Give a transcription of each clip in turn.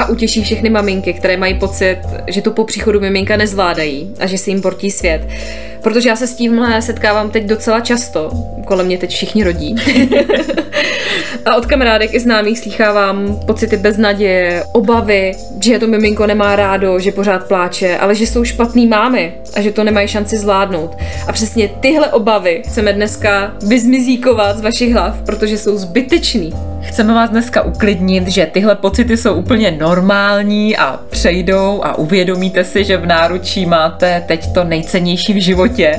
a utěší všechny maminky, které mají pocit, že to po příchodu miminka nezvládají a že si jim portí svět. Protože já se s tímhle setkávám teď docela často. Kolem mě teď všichni rodí. a od kamarádek i známých slýchávám pocity beznaděje, obavy, že to miminko nemá rádo, že pořád pláče, ale že jsou špatný mámy a že to nemají šanci zvládnout. A přesně tyhle obavy chceme dneska vyzmizíkovat z vašich hlav, protože jsou zbytečný. Chceme vás dneska uklidnit, že tyhle pocity jsou úplně normální a přejdou a uvědomíte si, že v náručí máte teď to nejcennější v životě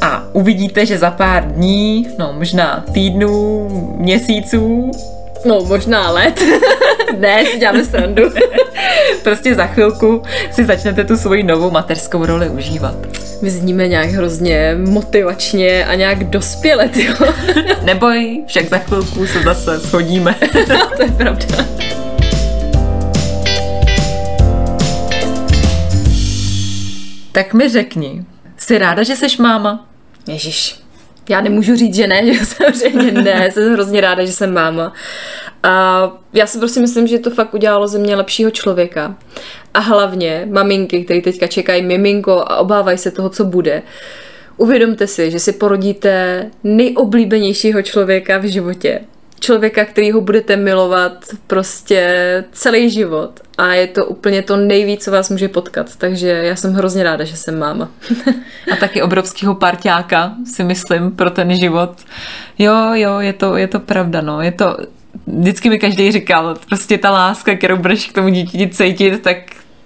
a uvidíte, že za pár dní, no možná týdnů, měsíců, No, možná let. ne, si děláme srandu. prostě za chvilku si začnete tu svoji novou mateřskou roli užívat. My zníme nějak hrozně motivačně a nějak dospěle, jo. Neboj, však za chvilku se zase shodíme. to je pravda. Tak mi řekni, jsi ráda, že jsi máma? Ježíš, já nemůžu říct, že ne, že samozřejmě ne, jsem hrozně ráda, že jsem máma. A já si prostě myslím, že to fakt udělalo ze mě lepšího člověka. A hlavně maminky, které teďka čekají miminko a obávají se toho, co bude. Uvědomte si, že si porodíte nejoblíbenějšího člověka v životě člověka, který ho budete milovat prostě celý život. A je to úplně to nejvíc, co vás může potkat. Takže já jsem hrozně ráda, že jsem máma. a taky obrovského parťáka, si myslím, pro ten život. Jo, jo, je to, je to pravda, no. Je to, vždycky mi každý říkal, prostě ta láska, kterou budeš k tomu dítěti cítit, tak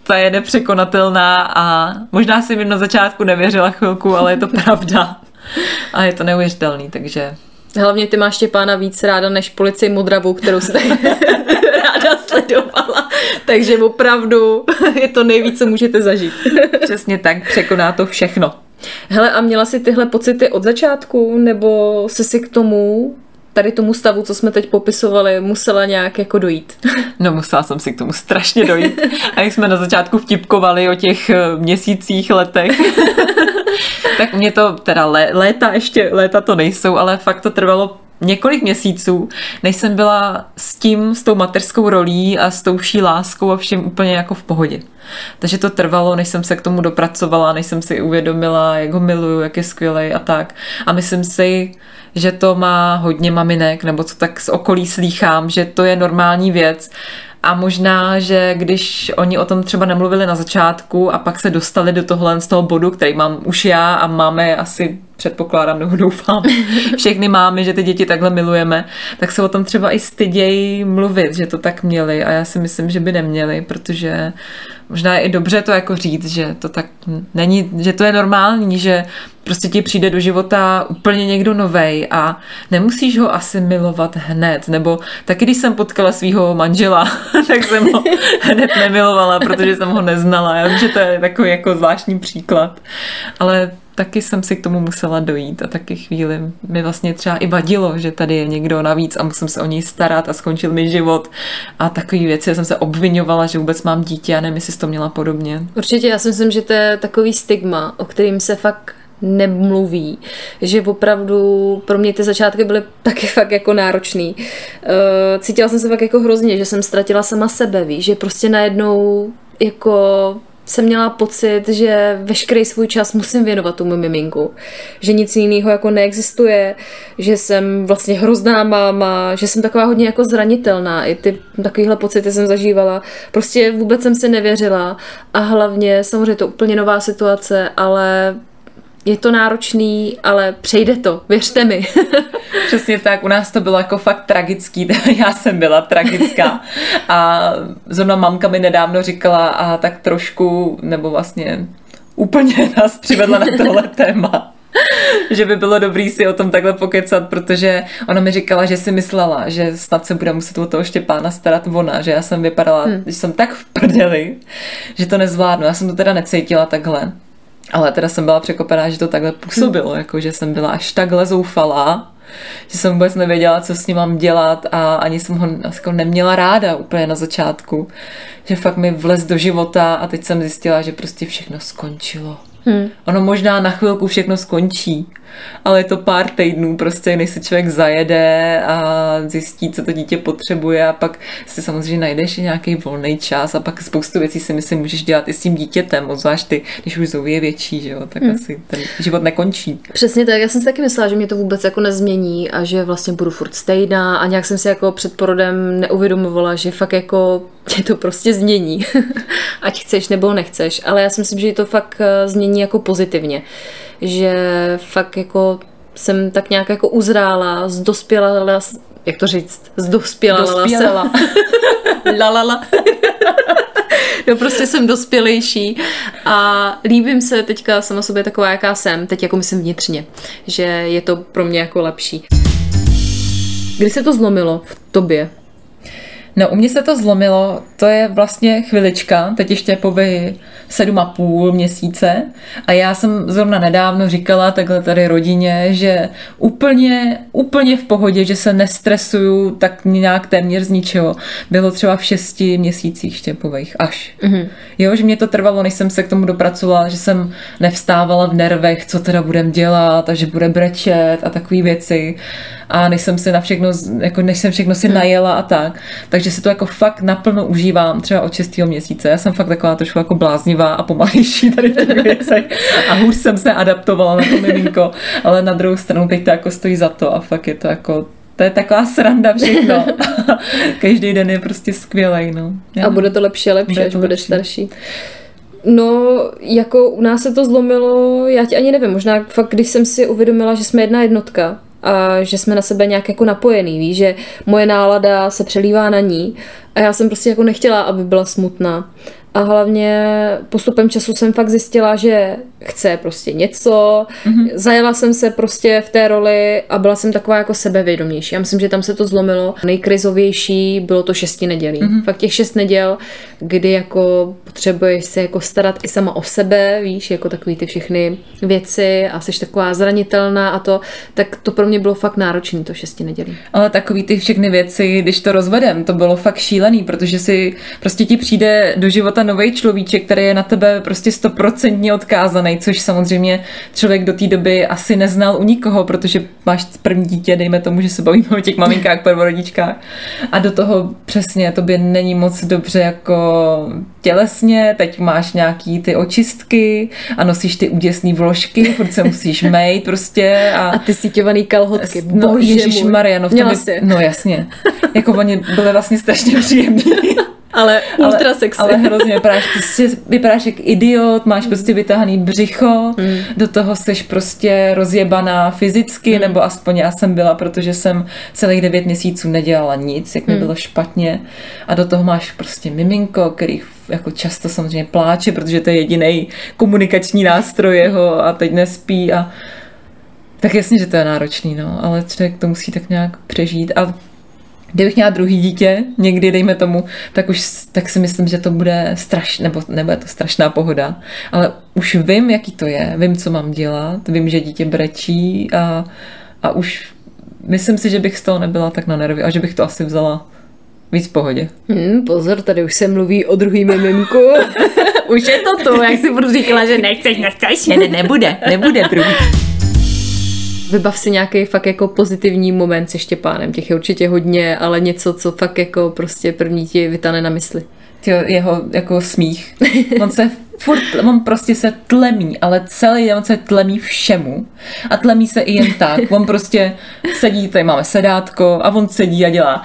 ta je nepřekonatelná a možná si mi na začátku nevěřila chvilku, ale je to pravda. A je to neuvěřitelný, takže Hlavně ty máš Štěpána víc ráda než policii Modravu, kterou tady ráda sledovala. Takže opravdu je to nejvíc, co můžete zažít. Přesně tak, překoná to všechno. Hele, a měla si tyhle pocity od začátku, nebo jsi si k tomu tady tomu stavu, co jsme teď popisovali, musela nějak jako dojít? No musela jsem si k tomu strašně dojít. A jak jsme na začátku vtipkovali o těch eh, měsících, letech, tak mě to teda lé, léta ještě, léta to nejsou, ale fakt to trvalo několik měsíců, než jsem byla s tím, s tou mateřskou rolí a s tou vší láskou a vším úplně jako v pohodě. Takže to trvalo, než jsem se k tomu dopracovala, než jsem si uvědomila, jak ho miluju, jak je skvělý a tak. A myslím si, že to má hodně maminek, nebo co tak z okolí slýchám, že to je normální věc. A možná, že když oni o tom třeba nemluvili na začátku a pak se dostali do tohle z toho bodu, který mám už já a máme asi předpokládám nebo doufám, všechny máme, že ty děti takhle milujeme, tak se o tom třeba i stydějí mluvit, že to tak měli. A já si myslím, že by neměli, protože možná je i dobře to jako říct, že to tak není, že to je normální, že prostě ti přijde do života úplně někdo novej a nemusíš ho asi milovat hned, nebo taky když jsem potkala svého manžela, tak jsem ho hned nemilovala, protože jsem ho neznala. Já vím, že to je takový jako zvláštní příklad, ale taky jsem si k tomu musela dojít a taky chvíli mi vlastně třeba i vadilo, že tady je někdo navíc a musím se o něj starat a skončil mi život a takové věci. jsem se obvinovala, že vůbec mám dítě a nevím, jestli to měla podobně. Určitě, já si myslím, že to je takový stigma, o kterým se fakt nemluví, že opravdu pro mě ty začátky byly taky fakt jako náročný. Eh, cítila jsem se fakt jako hrozně, že jsem ztratila sama sebe, víš, že prostě najednou jako jsem měla pocit, že veškerý svůj čas musím věnovat tomu miminku. Že nic jiného jako neexistuje, že jsem vlastně hrozná máma, že jsem taková hodně jako zranitelná. I ty takovýhle pocity jsem zažívala. Prostě vůbec jsem si nevěřila a hlavně samozřejmě to úplně nová situace, ale je to náročný, ale přejde to, věřte mi. Přesně tak, u nás to bylo jako fakt tragický, já jsem byla tragická a zrovna mamka mi nedávno říkala a tak trošku, nebo vlastně úplně nás přivedla na tohle téma že by bylo dobrý si o tom takhle pokecat, protože ona mi říkala, že si myslela, že snad se bude muset o toho Štěpána starat ona, že já jsem vypadala, hmm. že jsem tak v prdeli, že to nezvládnu. Já jsem to teda necítila takhle. Ale teda jsem byla překopená, že to takhle působilo, jako že jsem byla až takhle zoufalá, že jsem vůbec nevěděla, co s ním mám dělat a ani jsem ho jako neměla ráda úplně na začátku. Že fakt mi vlez do života a teď jsem zjistila, že prostě všechno skončilo. Hmm. Ono možná na chvilku všechno skončí, ale je to pár týdnů prostě, než se člověk zajede a zjistí, co to dítě potřebuje a pak si samozřejmě najdeš nějaký volný čas a pak spoustu věcí si myslím můžeš dělat i s tím dítětem, obzvlášť ty, když už je větší, že jo, tak hmm. asi ten život nekončí. Přesně tak, já jsem si taky myslela, že mě to vůbec jako nezmění a že vlastně budu furt stejná a nějak jsem si jako před porodem neuvědomovala, že fakt jako tě to prostě změní, ať chceš nebo nechceš, ale já si myslím, že to fakt eh, změní jako pozitivně, že fakt jako jsem tak nějak jako uzrála, zdospěla, jak to říct, zdospěla, dospěla. la la la. no prostě jsem dospělejší a líbím se teďka sama sobě taková, jaká jsem, teď jako myslím vnitřně, že je to pro mě jako lepší. Kdy se to zlomilo v tobě? No, u mě se to zlomilo, to je vlastně chvilička, teď ještě po sedm a půl měsíce a já jsem zrovna nedávno říkala takhle tady rodině, že úplně, úplně v pohodě, že se nestresuju tak nějak téměř z ničeho. Bylo třeba v šesti měsících štěpových až. Mm-hmm. Jo, že mě to trvalo, než jsem se k tomu dopracovala, že jsem nevstávala v nervech, co teda budem dělat a že bude brečet a takové věci a než jsem si na všechno, jako než jsem všechno si mhm. najela a tak. Takže si to jako fakt naplno užívám třeba od 6. měsíce. Já jsem fakt taková trošku jako bláznivá a pomalejší tady v těch věcech a hůř jsem se adaptovala na to miminko, ale na druhou stranu teď to jako stojí za to a fakt je to jako to je taková sranda všechno. Každý den je prostě skvělý. No. A bude to lepší a lepší, bude až budeš starší. No, jako u nás se to zlomilo, já ti ani nevím, možná fakt, když jsem si uvědomila, že jsme jedna jednotka, a že jsme na sebe nějak jako napojený, víš, že moje nálada se přelívá na ní a já jsem prostě jako nechtěla, aby byla smutná. A hlavně postupem času jsem fakt zjistila, že chce prostě něco. Mm-hmm. Zajela jsem se prostě v té roli a byla jsem taková jako sebevědomější. Já myslím, že tam se to zlomilo. Nejkrizovější bylo to šesti nedělí. Mm-hmm. Fakt těch šest neděl, kdy jako potřebuješ se jako starat i sama o sebe, víš, jako takový ty všechny věci a jsi taková zranitelná a to, tak to pro mě bylo fakt náročné to šesti nedělí. Ale takový ty všechny věci, když to rozvedem, to bylo fakt šílený, protože si prostě ti přijde do života nový človíček, který je na tebe prostě stoprocentně odkázaný což samozřejmě člověk do té doby asi neznal u nikoho, protože máš první dítě, dejme tomu, že se bavíme o těch maminkách, prvorodičkách a do toho přesně tobě není moc dobře jako tělesně, teď máš nějaký ty očistky a nosíš ty úděsné vložky, furt se musíš mejt prostě. A, a ty síťovaný kalhotky, no, bože Ježíš Maria, no, v tom je, no jasně, jako oni byly vlastně strašně příjemní. ale ultra ale, sexy. Ale hrozně vypadáš, prostě vypadáš jak idiot, máš prostě vytahaný břicho, mm. do toho seš prostě rozjebaná fyzicky, mm. nebo aspoň já jsem byla, protože jsem celých devět měsíců nedělala nic, jak mi mm. bylo špatně a do toho máš prostě miminko, který jako často samozřejmě pláče, protože to je jediný komunikační nástroj jeho a teď nespí a tak jasně, že to je náročný, no, ale člověk to musí tak nějak přežít a Kdybych měla druhý dítě, někdy dejme tomu, tak už tak si myslím, že to bude strašné, nebo nebude to strašná pohoda, ale už vím, jaký to je, vím, co mám dělat, vím, že dítě brečí a, a už myslím si, že bych z toho nebyla tak na nervy a že bych to asi vzala víc v pohodě. Hmm, pozor, tady už se mluví o druhý miminku. už je to to, jak si budu říkala, že nechceš, nechceš. Ne, ne, nebude, nebude druhý. Vybav si nějaký fakt jako pozitivní moment se Štěpánem, těch je určitě hodně, ale něco, co fakt jako prostě první ti vytane na mysli. Tyjo, jeho jako smích. On se furt, on prostě se tlemí, ale celý den se tlemí všemu. A tlemí se i jen tak. On prostě sedí, tady máme sedátko a on sedí a dělá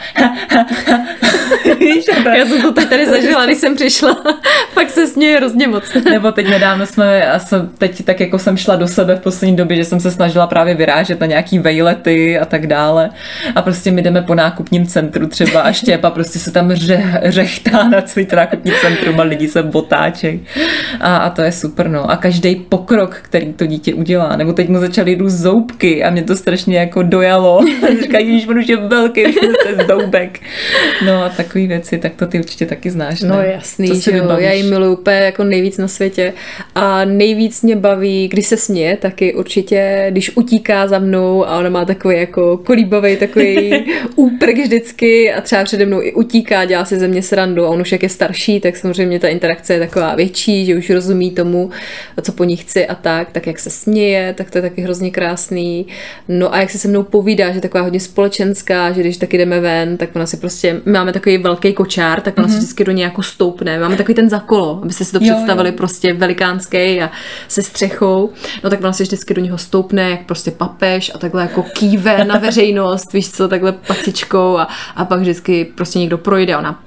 Já jsem to teď tady zažila, když jsem přišla. Pak se směje hrozně moc. Nebo teď nedávno jsme, a jsem, teď tak jako jsem šla do sebe v poslední době, že jsem se snažila právě vyrážet na nějaký vejlety a tak dále. A prostě my jdeme po nákupním centru třeba a Štěpa prostě se tam ře, řechtá na celý nákupní centrum a lidi se botáčej. A, a to je super, no. A každý pokrok, který to dítě udělá. Nebo teď mu začaly jít zoubky a mě to strašně jako dojalo. Říkají, že on už je velký, už je zoubek. No a takové věci, tak to ty určitě taky znáš, No ne? jasný, že jo, já ji miluji úplně jako nejvíc na světě a nejvíc mě baví, když se směje, taky určitě, když utíká za mnou a ona má takový jako kolíbavý takový úprk vždycky a třeba přede mnou i utíká, dělá si ze mě srandu a on už jak je starší, tak samozřejmě ta interakce je taková větší, že už rozumí tomu, co po ní chci a tak, tak jak se směje, tak to je taky hrozně krásný. No a jak se se mnou povídá, že je taková hodně společenská, že když taky jdeme ven, tak ona si prostě, máme takový velký kočár, tak ona mm-hmm. si vždycky do něj jako stoupne. Máme takový ten zakolo, abyste si to Jo, představili, jo. prostě velikánský a se střechou. No tak ona si vždycky do něho stoupne, jak prostě papež a takhle jako kýve na veřejnost, víš co, takhle pacičkou a, a pak vždycky prostě někdo projde a ona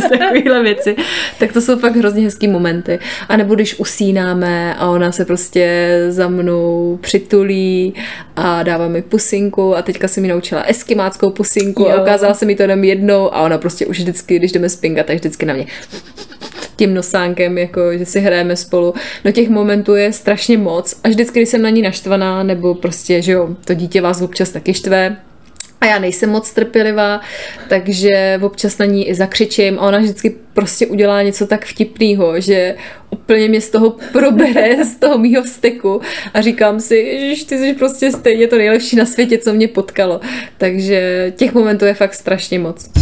takovéhle věci. Tak to jsou fakt hrozně hezký momenty. A nebo když usínáme a ona se prostě za mnou přitulí a dává mi pusinku a teďka se mi naučila eskimáckou pusinku Jo. a ukázala se mi to jenom jednou a ona prostě už vždycky, když jdeme spinkat, tak vždycky na mě tím nosánkem, jako, že si hrajeme spolu. No těch momentů je strašně moc. A vždycky, když jsem na ní naštvaná, nebo prostě, že jo, to dítě vás občas taky štve, a já nejsem moc trpělivá, takže občas na ní i zakřičím a ona vždycky prostě udělá něco tak vtipného, že úplně mě z toho probere, z toho mýho vzteku a říkám si, že ty jsi prostě stejně to nejlepší na světě, co mě potkalo. Takže těch momentů je fakt strašně moc.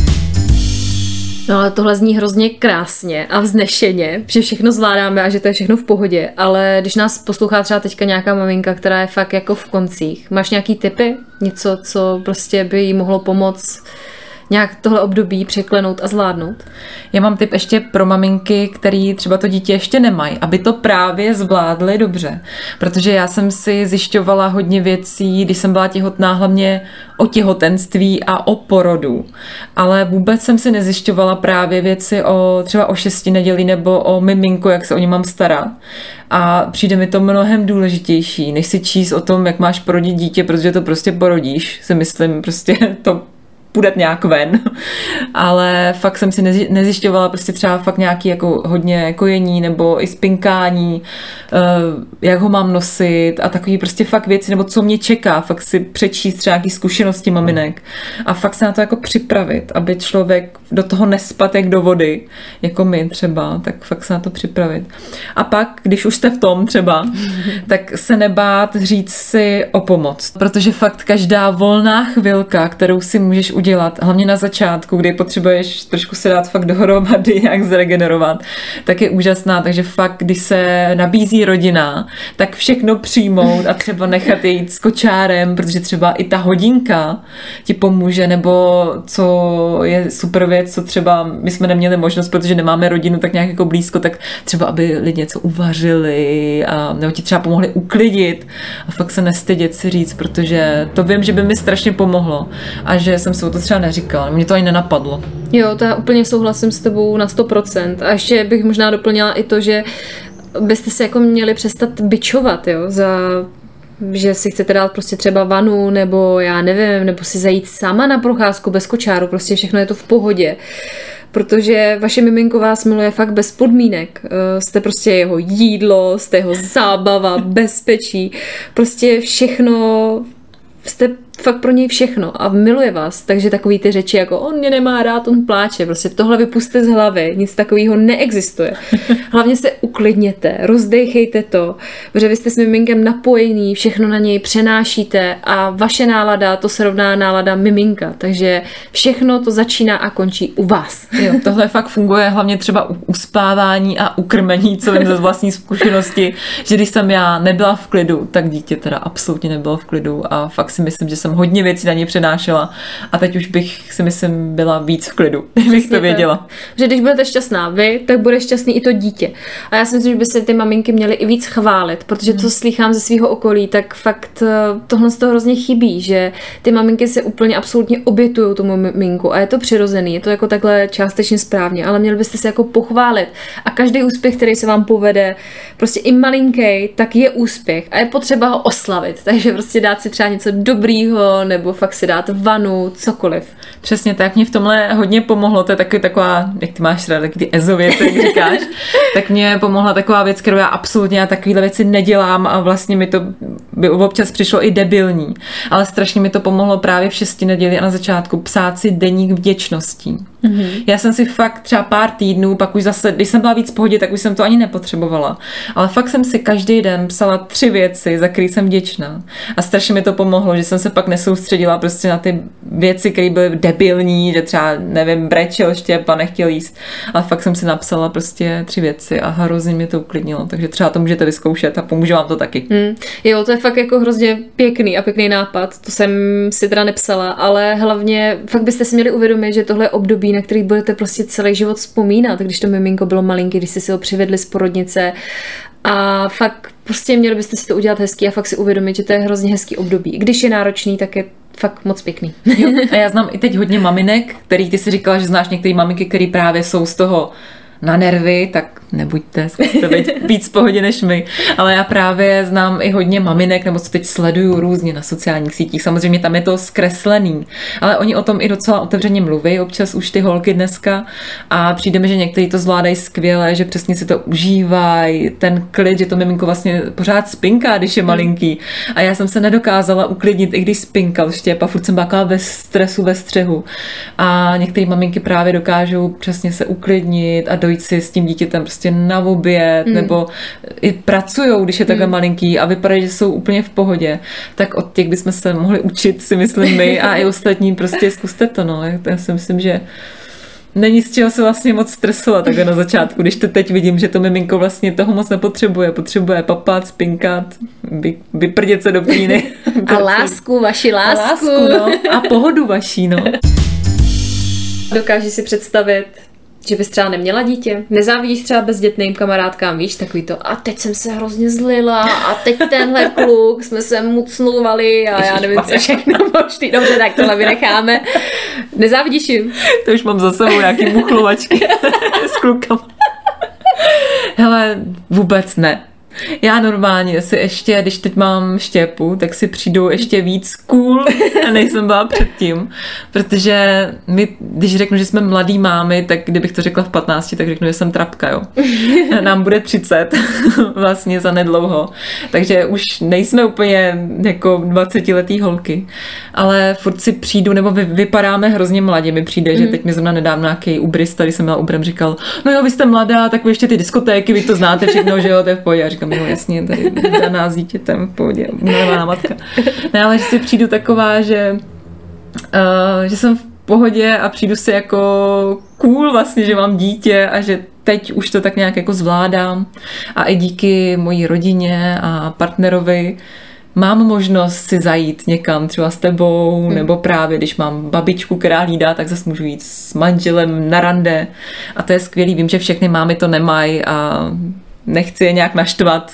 No ale tohle zní hrozně krásně a vznešeně, že všechno zvládáme a že to je všechno v pohodě, ale když nás poslouchá třeba teďka nějaká maminka, která je fakt jako v koncích, máš nějaký typy? Něco, co prostě by jí mohlo pomoct nějak tohle období překlenout a zvládnout? Já mám tip ještě pro maminky, který třeba to dítě ještě nemají, aby to právě zvládly dobře. Protože já jsem si zjišťovala hodně věcí, když jsem byla těhotná, hlavně o těhotenství a o porodu. Ale vůbec jsem si nezjišťovala právě věci o třeba o šesti nedělí nebo o miminku, jak se o ně mám starat. A přijde mi to mnohem důležitější, než si číst o tom, jak máš porodit dítě, protože to prostě porodíš, si myslím, prostě to půjde nějak ven, ale fakt jsem si nezi- nezjišťovala prostě třeba fakt nějaký jako hodně kojení nebo i spinkání, eh, jak ho mám nosit a takový prostě fakt věci, nebo co mě čeká, fakt si přečíst třeba nějaký zkušenosti maminek a fakt se na to jako připravit, aby člověk do toho nespat jak do vody, jako my třeba, tak fakt se na to připravit. A pak, když už jste v tom třeba, tak se nebát říct si o pomoc, protože fakt každá volná chvilka, kterou si můžeš udělat, hlavně na začátku, kdy potřebuješ trošku se dát fakt dohromady, jak zregenerovat, tak je úžasná, takže fakt, když se nabízí rodina, tak všechno přijmout a třeba nechat je jít s kočárem, protože třeba i ta hodinka ti pomůže, nebo co je super věc, co třeba my jsme neměli možnost, protože nemáme rodinu tak nějak jako blízko, tak třeba aby lidi něco uvařili a nebo ti třeba pomohli uklidit a fakt se nestydět si říct, protože to vím, že by mi strašně pomohlo a že jsem se o to třeba neříkala, mě to ani nenapadlo. Jo, to já úplně souhlasím s tebou na 100%. A ještě bych možná doplnila i to, že byste se jako měli přestat bičovat, jo, za že si chcete dát prostě třeba vanu, nebo já nevím, nebo si zajít sama na procházku bez kočáru, prostě všechno je to v pohodě. Protože vaše miminko vás miluje fakt bez podmínek. Eh, Jste prostě jeho jídlo, jste jeho zábava, bezpečí. Prostě všechno jste fakt pro něj všechno a miluje vás, takže takový ty řeči jako on mě nemá rád, on pláče, prostě tohle vypuste z hlavy, nic takového neexistuje. Hlavně se uklidněte, rozdejchejte to, protože vy jste s miminkem napojení, všechno na něj přenášíte a vaše nálada, to se rovná nálada miminka, takže všechno to začíná a končí u vás. Jo, tohle fakt funguje hlavně třeba u uspávání a ukrmení, co vím ze vlastní zkušenosti, že když jsem já nebyla v klidu, tak dítě teda absolutně nebylo v klidu a fakt si myslím, že jsem hodně věcí na ní přenášela a teď už bych si myslím byla víc v klidu, kdybych to věděla. Tak. Že když budete šťastná vy, tak bude šťastný i to dítě. A já si myslím, že by se ty maminky měly i víc chválit, protože co slýchám ze svého okolí, tak fakt eh, tohle z toho hrozně chybí, že ty maminky se úplně absolutně obětují tomu miminku a je to přirozený, je to jako takhle částečně správně, ale měli byste se jako pochválit a každý úspěch, který se vám povede, prostě i malinký, tak je úspěch a je potřeba ho oslavit. Takže prostě dát si třeba něco dobrýho, nebo fakt si dát vanu, cokoliv. Přesně tak, mě v tomhle hodně pomohlo, to je taky taková, jak ty máš rád, ty ezo věci, jak říkáš, tak mě pomohla taková věc, kterou já absolutně já takovéhle věci nedělám a vlastně mi to by občas přišlo i debilní, ale strašně mi to pomohlo právě v šesti neděli a na začátku psát si deník vděčností. Mm-hmm. Já jsem si fakt třeba pár týdnů, pak už zase, když jsem byla víc v pohodě, tak už jsem to ani nepotřebovala. Ale fakt jsem si každý den psala tři věci, za které jsem vděčná. A strašně mi to pomohlo, že jsem se pak nesoustředila prostě na ty věci, které byly debilní, že třeba, nevím, brečel štěp a nechtěl jíst. Ale fakt jsem si napsala prostě tři věci a hrozně mě to uklidnilo. Takže třeba to můžete vyzkoušet a pomůže vám to taky. Mm. Jo, to je fakt jako hrozně pěkný a pěkný nápad. To jsem si teda nepsala, ale hlavně fakt byste si měli uvědomit, že tohle období, na který budete prostě celý život vzpomínat, když to miminko bylo malinký, když jste si ho přivedli z porodnice a fakt prostě měli byste si to udělat hezký a fakt si uvědomit, že to je hrozně hezký období. Když je náročný, tak je fakt moc pěkný. A já znám i teď hodně maminek, který ty si říkala, že znáš některé maminky, které právě jsou z toho na nervy, tak nebuďte, zkuste být víc pohodě než my. Ale já právě znám i hodně maminek, nebo co teď sleduju různě na sociálních sítích. Samozřejmě tam je to zkreslený, ale oni o tom i docela otevřeně mluví, občas už ty holky dneska a přijde mi, že někteří to zvládají skvěle, že přesně si to užívají, ten klid, že to miminko vlastně pořád spinká, když je malinký. A já jsem se nedokázala uklidnit, i když spinkal štěp a furt jsem byla ve stresu, ve střehu. A některé maminky právě dokážou přesně se uklidnit a dojít si s tím dítětem na oběd, mm. nebo i pracují, když je takhle mm. malinký a vypadají, že jsou úplně v pohodě, tak od těch bychom se mohli učit, si myslím my a i ostatní prostě zkuste to, no. Já si myslím, že není z čeho se vlastně moc stresovat takhle na začátku, když to teď vidím, že to miminko vlastně toho moc nepotřebuje. Potřebuje papat, spinkat, vy, vyprdět se do píny. A lásku, vaši lásku. A lásku, no. A pohodu vaší, no. Dokáží si představit že bys třeba neměla dítě. Nezávidíš třeba bezdětným kamarádkám, víš, takový to, a teď jsem se hrozně zlila a teď tenhle kluk, jsme se mucnovali a já nevím, co všechno možný. Dobře, tak tohle vynecháme. Nezávidíš jim? To už mám za sebou nějaký muchlovačky s klukama. Hele, vůbec ne. Já normálně si ještě, když teď mám štěpu, tak si přijdu ještě víc cool, a nejsem byla předtím, protože my, když řeknu, že jsme mladý mámy, tak kdybych to řekla v 15, tak řeknu, že jsem trapka, jo. Nám bude 30 vlastně za nedlouho, takže už nejsme úplně jako 20 letý holky, ale furt si přijdu, nebo vy, vypadáme hrozně mladě, mi přijde, mm. že mhm. teď mi zrovna nedávno nějaký ubris, tady jsem měla ubrem, říkal, no jo, vy jste mladá, tak vy ještě ty diskotéky, vy to znáte všechno, že jo, to je v pohodě. Já říkám, říkám, no jasně, tady daná s dítětem v pohodě, umilená matka. Ne, ale že si přijdu taková, že, uh, že jsem v pohodě a přijdu si jako cool vlastně, že mám dítě a že teď už to tak nějak jako zvládám a i díky mojí rodině a partnerovi mám možnost si zajít někam třeba s tebou, hmm. nebo právě když mám babičku, která hlídá, tak zase můžu jít s manželem na rande a to je skvělý. Vím, že všechny mámy to nemají a nechci je nějak naštvat,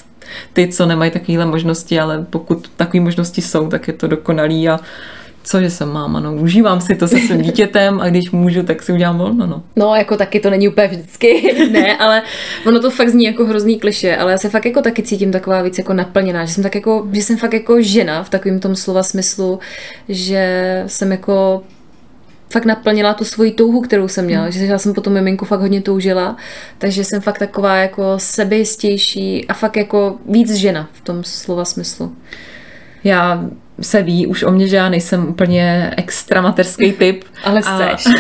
ty, co nemají takovéhle možnosti, ale pokud takové možnosti jsou, tak je to dokonalý a co, že jsem máma, no, užívám si to se svým dítětem a když můžu, tak si udělám volno, no. No, jako taky to není úplně vždycky, ne, ale ono to fakt zní jako hrozný kliše, ale já se fakt jako taky cítím taková víc jako naplněná, že jsem tak jako, že jsem fakt jako žena v takovém tom slova smyslu, že jsem jako fakt naplnila tu svoji touhu, kterou jsem měla. Že já jsem po tom miminku fakt hodně toužila, takže jsem fakt taková jako sebejistější a fakt jako víc žena v tom slova smyslu. Já se ví už o mě, že já nejsem úplně extra materský typ. Ale seš. A,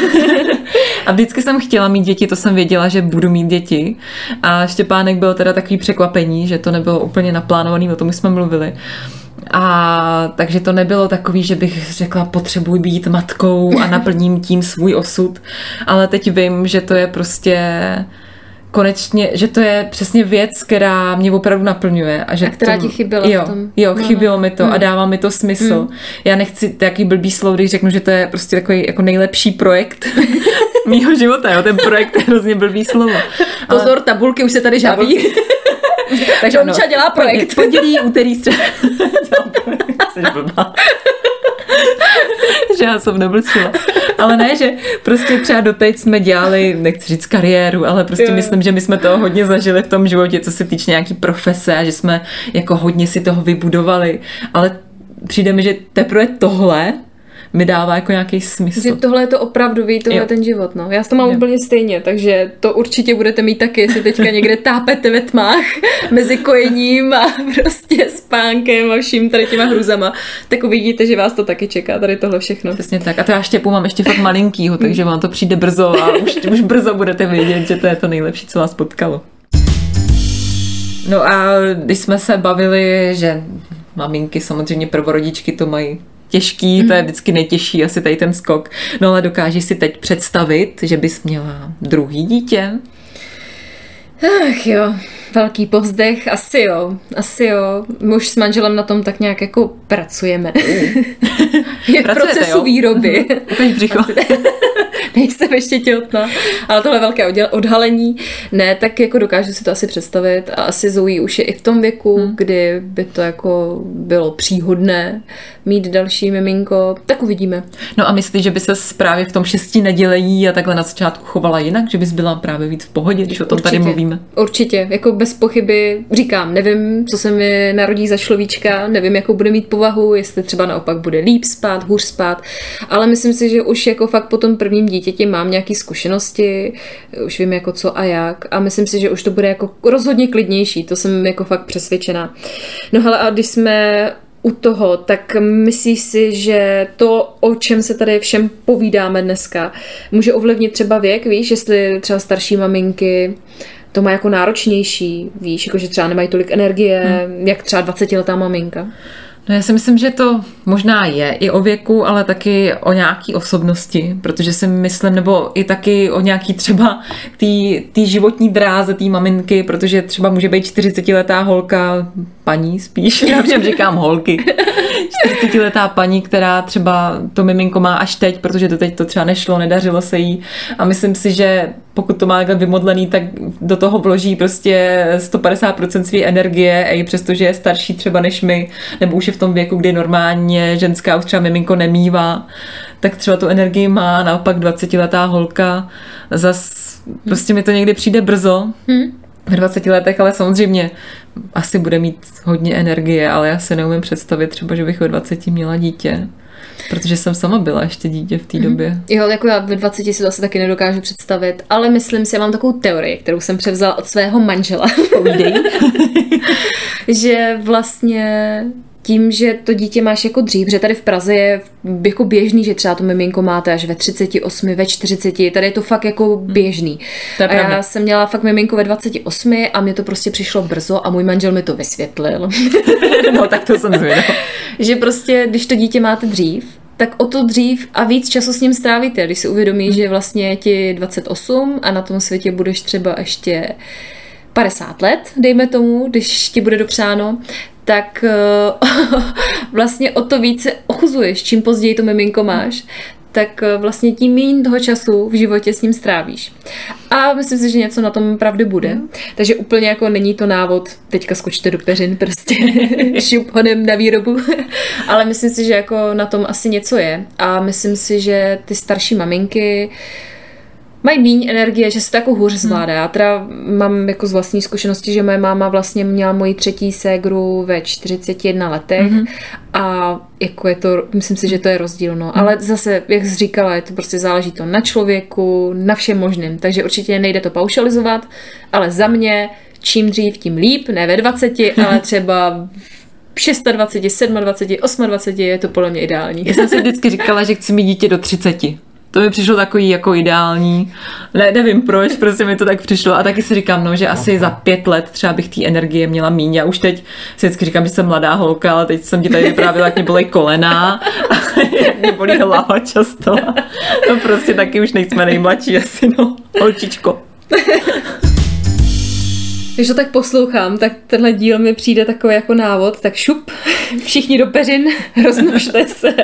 a vždycky jsem chtěla mít děti, to jsem věděla, že budu mít děti. A Štěpánek byl teda takový překvapení, že to nebylo úplně naplánovaný, o tom jsme mluvili. A takže to nebylo takový, že bych řekla, potřebuji být matkou a naplním tím svůj osud. Ale teď vím, že to je prostě konečně, že to je přesně věc, která mě opravdu naplňuje. A, že A která to, ti chyběla jo, v tom. Jo, No, chybělo no. mi to a dává mi to smysl. Já nechci taký blbý slovo, když řeknu, že to je prostě takový jako nejlepší projekt mýho života. Jo. Ten projekt je hrozně blbý slovo. Ale- Pozor, tabulky už se tady žáví. takže Domča dělá projekt. Pondělí, úterý, středa. Že já jsem nemlčila. Ale ne, že prostě třeba doteď jsme dělali, nechci říct kariéru, ale prostě Jo. myslím, že my jsme toho hodně zažili v tom životě, co se týče nějaký profese a že jsme jako hodně si toho vybudovali. Ale přijde mi, že teprve tohle mi dává jako nějaký smysl. Že tohle je to opravdový, tohle Jo. je ten život, no. Já to mám Jo. úplně stejně, takže to určitě budete mít taky, jestli teďka někde tápete ve tmách mezi kojením a prostě spánkem a vším tady těma hruzama, tak uvidíte, že vás to taky čeká, tady tohle všechno. Přesně tak. A to já štěpu mám ještě fakt malinkýho, takže vám to přijde brzo a už, už brzo budete vědět, že to je to nejlepší, co vás potkalo. No a když jsme se bavili, že maminky, samozřejmě prvorodičky to mají těžký, to je vždycky nejtěžší, asi tady ten skok. No ale dokážeš si teď představit, že bys měla druhý dítě? Ach jo, velký povzdech, asi jo, asi jo. My už s manželem na tom tak nějak jako pracujeme. je v procesu jo? výroby. Teď břicho. Nejsem ještě těhotná, ale tohle velké odhalení. Ne, tak jako dokážu si to asi představit a asi Zoe už je i v tom věku, hmm. kdy by to jako bylo příhodné mít další miminko, tak uvidíme. No a myslíš, že by se právě v tom šesti nedělejí a takhle na začátku chovala jinak, že bys byla právě víc v pohodě, když o tom tady mluvíme? Určitě, jako bez pochyby, říkám, nevím, co se mi narodí za človíčka, nevím, jakou bude mít povahu, jestli třeba naopak bude líp spát, hůř spát, ale myslím si, že už jako fakt po tom prvním dítěti mám nějaké zkušenosti, už vím jako co a jak a myslím si, že už to bude jako rozhodně klidnější, to jsem jako fakt přesvědčená. No hele, a když jsme u toho, tak myslíš si, že to, o čem se tady všem povídáme dneska, může ovlivnit třeba věk, víš, jestli třeba starší maminky to má jako náročnější, víš, jako že třeba nemají tolik energie, hmm. jak třeba 20-letá maminka. No já si myslím, že to možná je i o věku, ale taky o nějaký osobnosti, protože si myslím, nebo i taky o nějaký třeba té životní dráze té maminky, protože třeba může být 40-letá holka, paní spíš, já všem říkám holky, 40-letá paní, která třeba to miminko má až teď, protože to teď to třeba nešlo, nedařilo se jí. A myslím si, že pokud to má takhle vymodlený, tak do toho vloží prostě 150% své energie, a i přesto, že je starší třeba než my, nebo už je v tom věku, kdy normálně ženská už třeba miminko nemývá, tak třeba tu energii má, naopak 20-letá holka, zas prostě mi to někdy přijde brzo, Hmm. v 20 letech, ale samozřejmě asi bude mít hodně energie, ale já si neumím představit třeba, že bych ve 20 měla dítě, protože jsem sama byla ještě dítě v té Mhm. době. Jo, jako já ve 20 si to asi taky nedokážu představit, ale myslím si, já mám takovou teorii, kterou jsem převzala od svého manžela. Že vlastně tím, že to dítě máš jako dřív, že tady v Praze je jako běžný, že třeba to miminko máte až ve 38, ve 40, tady je to fakt jako běžný. To je a já jsem měla fakt miminko ve 28 a mě to prostě přišlo brzo a můj manžel mi to vysvětlil. no tak to jsem zvědavá. že prostě, když to dítě máte dřív, tak o to dřív a víc času s ním strávíte, když si uvědomí, že vlastně je ti 28 a na tom světě budeš třeba ještě 50 let, dejme tomu, když ti bude dopřáno, tak eh, vlastně o to více ochuzuješ, čím později to miminko máš, tak eh, vlastně tím méně toho času v životě s ním strávíš. A myslím si, že něco na tom pravdy bude. Takže úplně jako není to návod, teďka skočte do peřin, prostě šup honem na výrobu. Ale myslím si, že jako na tom asi něco je. A myslím si, že ty starší maminky mají méně energie, že se to jako hůř zvládá. Já teda mám jako z vlastní zkušenosti, že moje máma vlastně měla moji třetí ségru ve 41 letech mm-hmm. a jako je to, myslím si, že to je rozdíl, no. Ale zase, jak jsi říkala, je to prostě záleží to na člověku, na všem možným, takže určitě nejde to paušalizovat, ale za mě čím dřív, tím líp, ne ve 20, ale třeba v 26, 27, 28 je to podle mě ideální. Já jsem si vždycky říkala, že chci mít dítě do 30. To mi přišlo takový jako ideální. Ne, nevím proč, prostě mi to tak přišlo. A taky si říkám, no, že asi za pět let třeba bych té energie měla míň. Já už teď si vždycky říkám, že jsem mladá holka, ale teď jsem ti tady vyprávěla, jak mě bolí kolena a mě bolí hlava často. No prostě taky už nejsme nejmladší asi, no. Holčičko. Když to tak poslouchám, tak tenhle díl mi přijde takový jako návod, tak šup, všichni do peřin, rozmnožte se.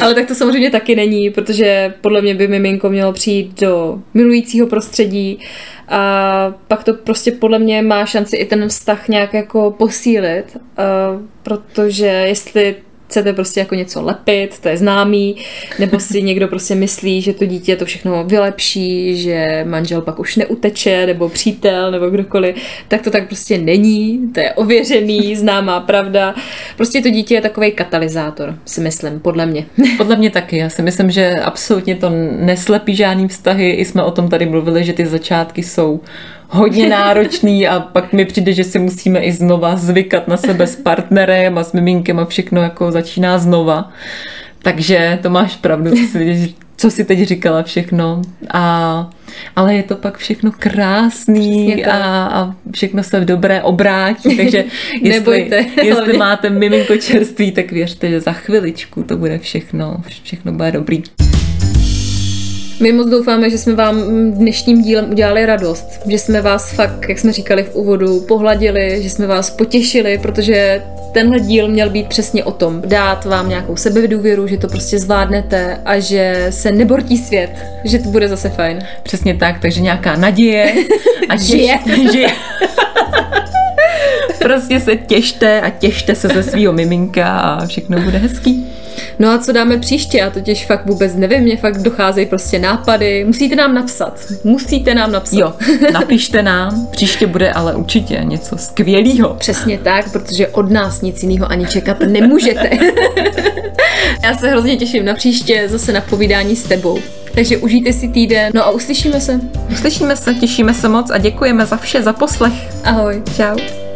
Ale tak to samozřejmě taky není, protože podle mě by miminko mělo přijít do milujícího prostředí a pak to prostě podle mě má šanci i ten vztah nějak jako posílit, protože jestli chcete prostě jako něco lepit, to je známý, nebo si někdo prostě myslí, že to dítě to všechno vylepší, že manžel pak už neuteče, nebo přítel, nebo kdokoliv, tak to tak prostě není, to je ověřený, známá pravda. Prostě to dítě je takový katalyzátor, si myslím, podle mě. Podle mě taky, já si myslím, že absolutně to neslepí žádný vztahy, i jsme o tom tady mluvili, že ty začátky jsou hodně náročný a pak mi přijde, že si musíme i znova zvykat na sebe s partnerem a s miminkem a všechno jako začíná znova. Takže to máš pravdu, co si, teď říkala všechno. A, ale je to pak všechno krásný a, a všechno se dobré obrátí, takže jestli, Nebojte, jestli máte miminko čerství, tak věřte, že za chviličku to bude všechno, všechno bude dobrý. My moc doufáme, že jsme vám dnešním dílem udělali radost, že jsme vás fakt, jak jsme říkali v úvodu, pohladili, že jsme vás potěšili, protože tenhle díl měl být přesně o tom. Dát vám nějakou sebedůvěru, že to prostě zvládnete a že se nebortí svět, že to bude zase fajn. Přesně tak, takže nějaká naděje a Žije. žije. prostě se těšte a těšte se ze svého miminka a všechno bude hezký. No a co dáme příště? Já totiž fakt vůbec nevím, mě fakt docházejí prostě nápady. Musíte nám napsat. Musíte nám napsat. Jo, napište nám, příště bude ale určitě něco skvělého. Přesně tak, protože od nás nic jiného ani čekat nemůžete. Já se hrozně těším na příště, zase na povídání s tebou. Takže užijte si týden, no a uslyšíme se. Uslyšíme se, těšíme se moc a děkujeme za vše, za poslech. Ahoj. Čau.